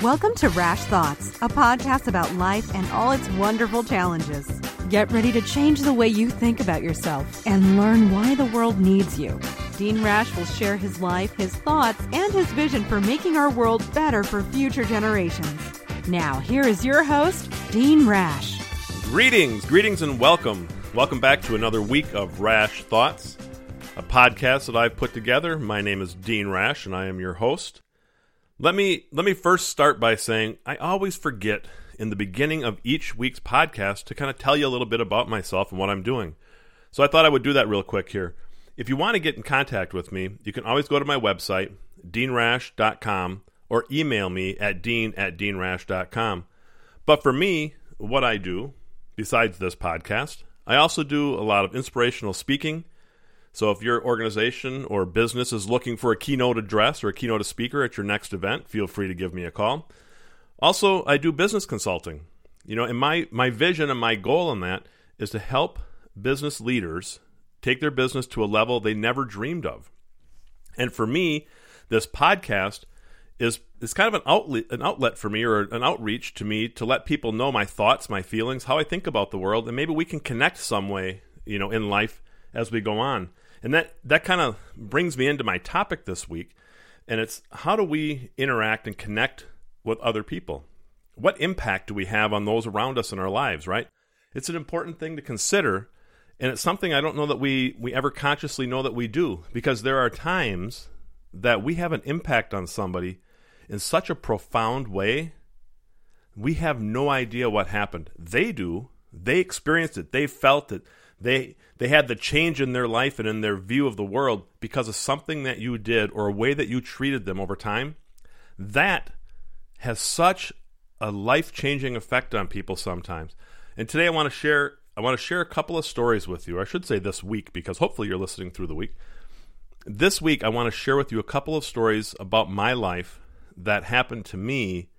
Welcome to Rash Thoughts, a podcast about life and all its wonderful challenges. Get ready to change the way you think about yourself and learn why the world needs you. Dean Rash will share his life, his thoughts, and his vision for making our world better for future generations. Now, here is your host, Dean Rash. Greetings, greetings, and welcome. Welcome back to another week of Rash Thoughts, a podcast that I've put together. My name is Dean Rash, and I am your host. Let me let me first start by saying I always forget in the beginning of each week's podcast to kind of tell you a little bit about myself and what I'm doing. So I thought I would do that real quick here. If you want to get in contact with me, you can always go to my website, deanrash.com, or email me at dean at deanrash.com. But for me, what I do, besides this podcast, I also do a lot of inspirational speaking so if your organization or business is looking for a keynote address or a keynote speaker at your next event, feel free to give me a call. Also, I do business consulting. You know, and my my vision and my goal in that is to help business leaders take their business to a level they never dreamed of. And for me, this podcast is is kind of an outlet an outlet for me or an outreach to me to let people know my thoughts, my feelings, how I think about the world, and maybe we can connect some way, you know, in life as we go on. And that, that kind of brings me into my topic this week. And it's how do we interact and connect with other people? What impact do we have on those around us in our lives, right? It's an important thing to consider. And it's something I don't know that we, we ever consciously know that we do because there are times that we have an impact on somebody in such a profound way, we have no idea what happened. They do. They experienced it. They felt it. They they had the change in their life and in their view of the world because of something that you did or a way that you treated them over time. That has such a life-changing effect on people sometimes. And today I want to share I want to share a couple of stories with you. I should say this week because hopefully you're listening through the week. This week I want to share with you a couple of stories about my life that happened to me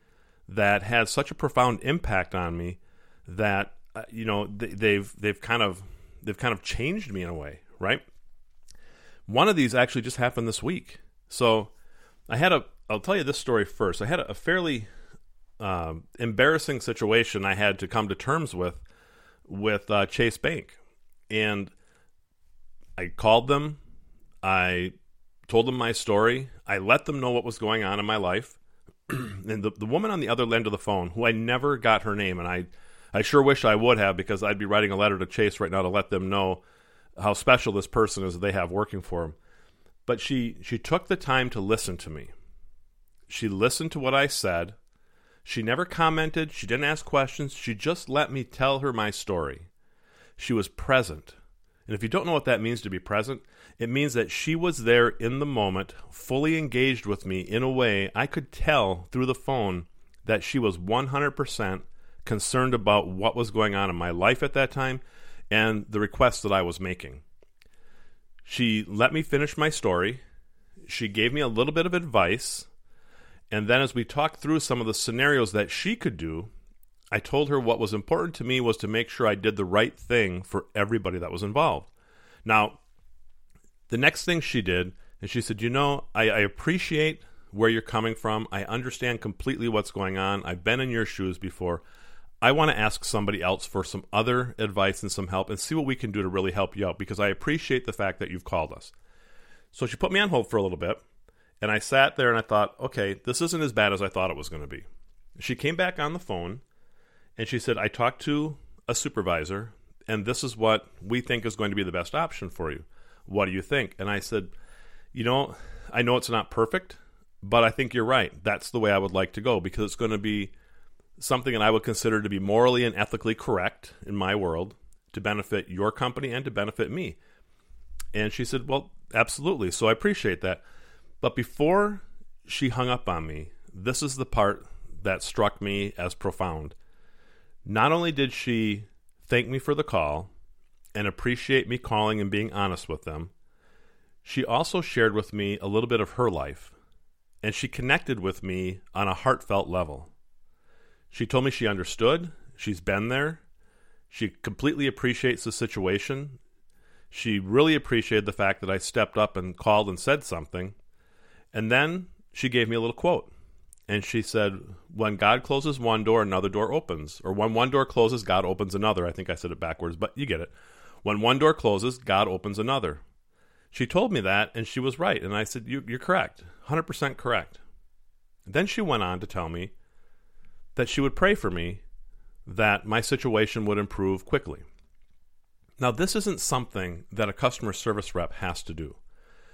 that had such a profound impact on me that uh, you know they've they've kind of they've kind of changed me in a way, right? One of these actually just happened this week. So I had a I'll tell you this story first. I had a, a fairly um, embarrassing situation I had to come to terms with with uh, Chase Bank, and I called them. I told them my story. I let them know what was going on in my life. and the, the woman on the other end of the phone, who I never got her name, and I I sure wish I would have because I'd be writing a letter to Chase right now to let them know how special this person is that they have working for them. But she she took the time to listen to me. She listened to what I said. She never commented, she didn't ask questions, she just let me tell her my story. She was present. And if you don't know what that means to be present, it means that she was there in the moment, fully engaged with me in a way I could tell through the phone that she was 100% concerned about what was going on in my life at that time and the requests that I was making. She let me finish my story. She gave me a little bit of advice. And then, as we talked through some of the scenarios that she could do, I told her what was important to me was to make sure I did the right thing for everybody that was involved. Now, the next thing she did, and she said, You know, I, I appreciate where you're coming from. I understand completely what's going on. I've been in your shoes before. I want to ask somebody else for some other advice and some help and see what we can do to really help you out because I appreciate the fact that you've called us. So she put me on hold for a little bit, and I sat there and I thought, okay, this isn't as bad as I thought it was going to be. She came back on the phone and she said, I talked to a supervisor, and this is what we think is going to be the best option for you. What do you think? And I said, you know, I know it's not perfect, but I think you're right. That's the way I would like to go because it's going to be something that I would consider to be morally and ethically correct in my world to benefit your company and to benefit me. And she said, Well, absolutely. So I appreciate that. But before she hung up on me, this is the part that struck me as profound. Not only did she thank me for the call and appreciate me calling and being honest with them, she also shared with me a little bit of her life, and she connected with me on a heartfelt level. She told me she understood. She's been there. She completely appreciates the situation. She really appreciated the fact that I stepped up and called and said something. And then she gave me a little quote. and she said, "When God closes one door, another door opens, or when one door closes, God opens another." I think I said it backwards, but you get it. When one door closes, God opens another. She told me that, and she was right. And I said, you, are correct, 100% correct. Then she went on to tell me that she would pray for me that my situation would improve quickly. Now, this isn't something that a customer service rep has to do,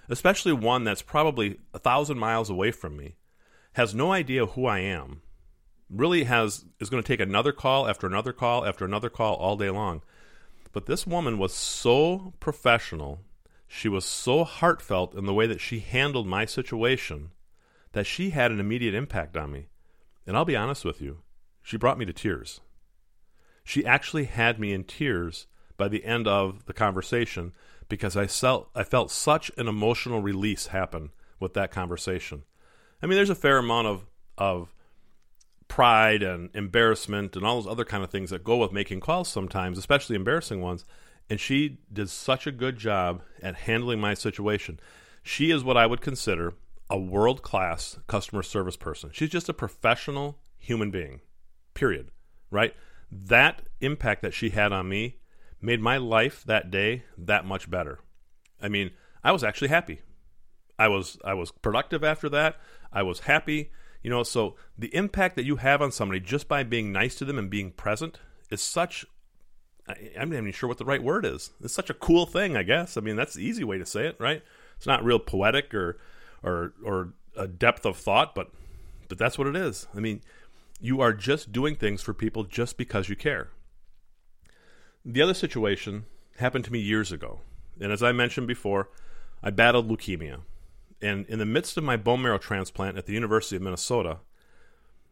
especially one that's probably a thousand miles away from me, has no idea who I am, really has is going to take another call after another call after another call all day long. But this woman was so professional she was so heartfelt in the way that she handled my situation that she had an immediate impact on me. And I'll be honest with you, she brought me to tears. She actually had me in tears by the end of the conversation because I felt I felt such an emotional release happen with that conversation. I mean, there's a fair amount of of pride and embarrassment and all those other kind of things that go with making calls sometimes, especially embarrassing ones. And she did such a good job at handling my situation. She is what I would consider a world class customer service person. She's just a professional human being, period. Right? That impact that she had on me made my life that day that much better. I mean, I was actually happy. I was I was productive after that. I was happy. You know, so the impact that you have on somebody just by being nice to them and being present is such I'm not even sure what the right word is. It's such a cool thing, I guess. I mean, that's the easy way to say it, right? It's not real poetic or or or a depth of thought, but but that's what it is. I mean, you are just doing things for people just because you care. The other situation happened to me years ago. And as I mentioned before, I battled leukemia. And in the midst of my bone marrow transplant at the University of Minnesota,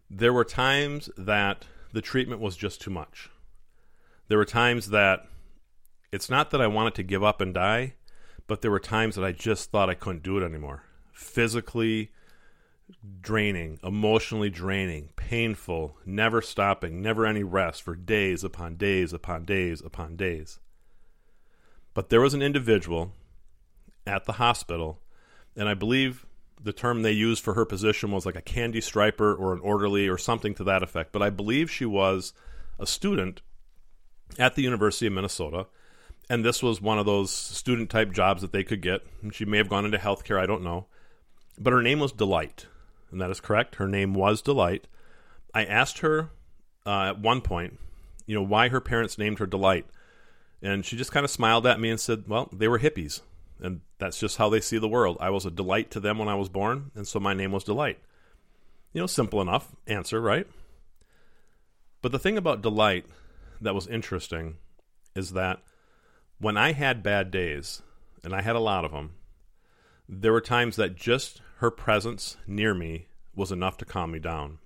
there were times that the treatment was just too much there were times that it's not that I wanted to give up and die, but there were times that I just thought I couldn't do it anymore. Physically draining, emotionally draining, painful, never stopping, never any rest for days upon days upon days upon days. But there was an individual at the hospital, and I believe the term they used for her position was like a candy striper or an orderly or something to that effect. But I believe she was a student at the University of Minnesota. And this was one of those student type jobs that they could get. She may have gone into healthcare, I don't know. But her name was Delight. And that is correct. Her name was Delight. I asked her uh, at one point, you know, why her parents named her Delight. And she just kind of smiled at me and said, well, they were hippies. And that's just how they see the world. I was a delight to them when I was born, and so my name was Delight. You know, simple enough answer, right? But the thing about Delight that was interesting is that when I had bad days, and I had a lot of them, there were times that just her presence near me was enough to calm me down.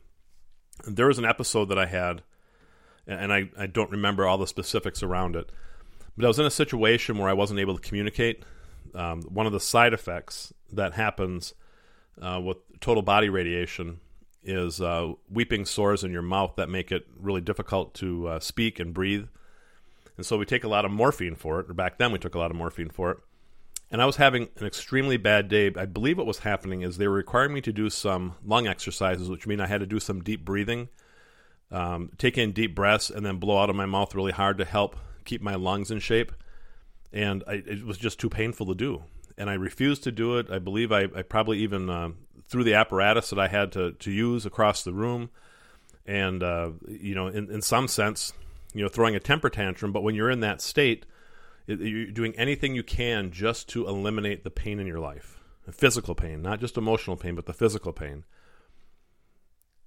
There was an episode that I had, and I, I don't remember all the specifics around it, but I was in a situation where I wasn't able to communicate. Um, one of the side effects that happens uh, with total body radiation is uh, weeping sores in your mouth that make it really difficult to uh, speak and breathe. And so we take a lot of morphine for it, or back then we took a lot of morphine for it. And I was having an extremely bad day. I believe what was happening is they were requiring me to do some lung exercises, which mean I had to do some deep breathing, um, take in deep breaths, and then blow out of my mouth really hard to help keep my lungs in shape. And I, it was just too painful to do. And I refused to do it. I believe I, I probably even uh, threw the apparatus that I had to, to use across the room. And, uh, you know, in, in some sense, you know, throwing a temper tantrum. But when you're in that state, you're doing anything you can just to eliminate the pain in your life physical pain, not just emotional pain, but the physical pain.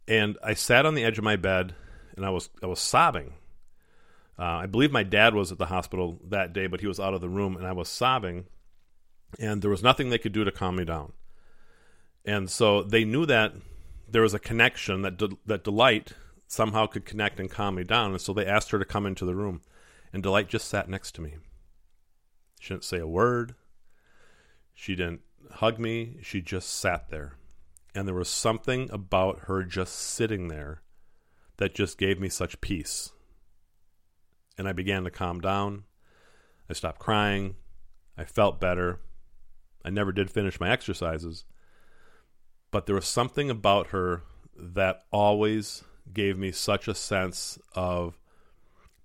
And I sat on the edge of my bed and I was I was sobbing. Uh, I believe my dad was at the hospital that day, but he was out of the room, and I was sobbing. And there was nothing they could do to calm me down. And so they knew that there was a connection that De- that Delight somehow could connect and calm me down, and so they asked her to come into the room. And Delight just sat next to me. She didn't say a word. She didn't hug me. She just sat there. And there was something about her just sitting there that just gave me such peace. And I began to calm down. I stopped crying. I felt better. I never did finish my exercises, but there was something about her that always gave me such a sense of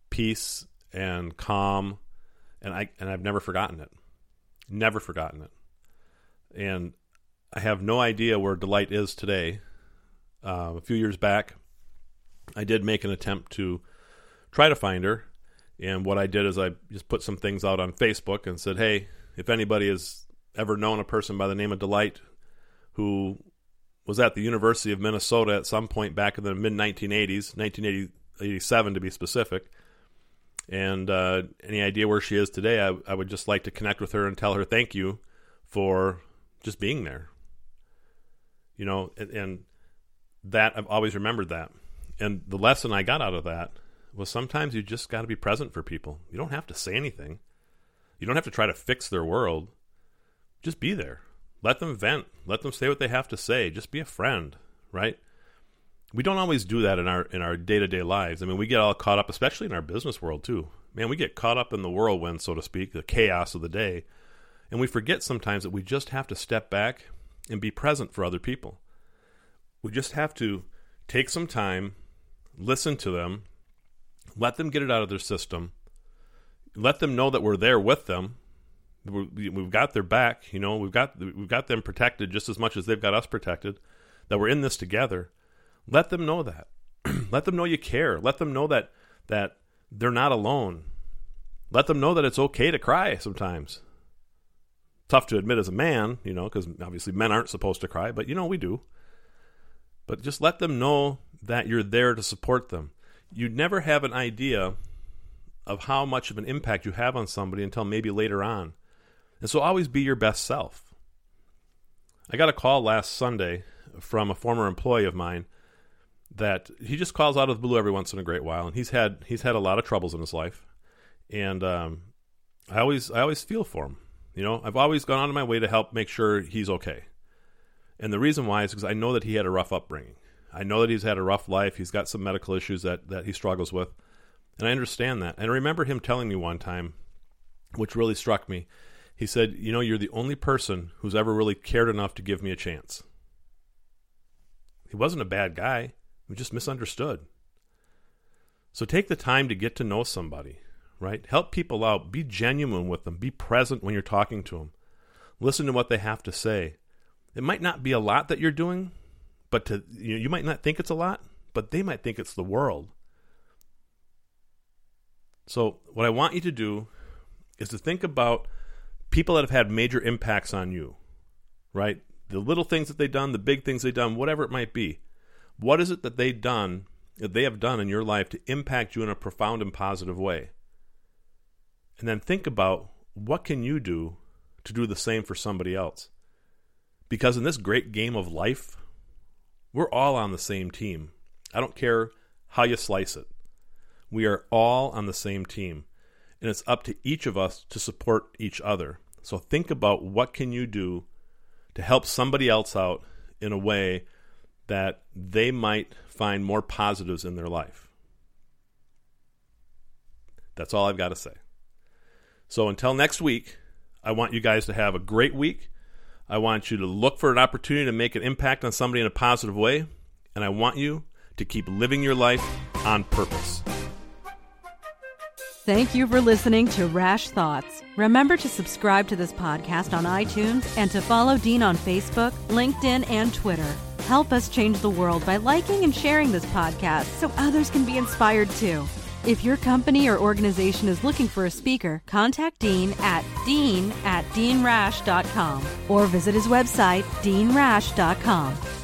peace and calm and I and I've never forgotten it. Never forgotten it. And I have no idea where Delight is today. Uh, a few years back, I did make an attempt to try to find her. And what I did is I just put some things out on Facebook and said, hey, if anybody has ever known a person by the name of Delight who was at the University of Minnesota at some point back in the mid 1980s, 1987 to be specific, and uh, any idea where she is today, I, I would just like to connect with her and tell her thank you for just being there. You know, and, and that I've always remembered that. And the lesson I got out of that was sometimes you just got to be present for people. You don't have to say anything. You don't have to try to fix their world. Just be there. Let them vent. Let them say what they have to say. Just be a friend, right? We don't always do that in our in our day-to-day lives. I mean, we get all caught up especially in our business world too. Man, we get caught up in the whirlwind, so to speak, the chaos of the day, and we forget sometimes that we just have to step back and be present for other people. We just have to take some time, listen to them, let them get it out of their system, let them know that we're there with them. We've got their back, you know. We've got we've got them protected just as much as they've got us protected. That we're in this together. Let them know that. let them know you care. Let them know that that they're not alone. Let them know that it's okay to cry sometimes. Tough to admit as a man, you know, because obviously men aren't supposed to cry, but you know we do. But just let them know that you're there to support them. You'd never have an idea of how much of an impact you have on somebody until maybe later on. And so always be your best self. I got a call last Sunday from a former employee of mine that he just calls out of the blue every once in a great while, and he's had he's had a lot of troubles in his life, and um, I always I always feel for him. You know, I've always gone out of my way to help make sure he's okay. And the reason why is because I know that he had a rough upbringing. I know that he's had a rough life. He's got some medical issues that, that he struggles with. And I understand that. And I remember him telling me one time, which really struck me. He said, You know, you're the only person who's ever really cared enough to give me a chance. He wasn't a bad guy, he just misunderstood. So take the time to get to know somebody, right? Help people out. Be genuine with them. Be present when you're talking to them. Listen to what they have to say. It might not be a lot that you're doing, but to you, know, you might not think it's a lot, but they might think it's the world. So, what I want you to do is to think about people that have had major impacts on you, right? The little things that they've done, the big things they've done, whatever it might be. What is it that they've done, that they have done in your life to impact you in a profound and positive way? And then think about what can you do to do the same for somebody else? Because in this great game of life, we're all on the same team. I don't care how you slice it. We are all on the same team, and it's up to each of us to support each other. So think about what can you do to help somebody else out in a way that they might find more positives in their life. That's all I've got to say. So until next week, I want you guys to have a great week. I want you to look for an opportunity to make an impact on somebody in a positive way. And I want you to keep living your life on purpose. Thank you for listening to Rash Thoughts. Remember to subscribe to this podcast on iTunes and to follow Dean on Facebook, LinkedIn, and Twitter. Help us change the world by liking and sharing this podcast so others can be inspired too. If your company or organization is looking for a speaker, contact Dean at dean at deanrash.com or visit his website, deanrash.com.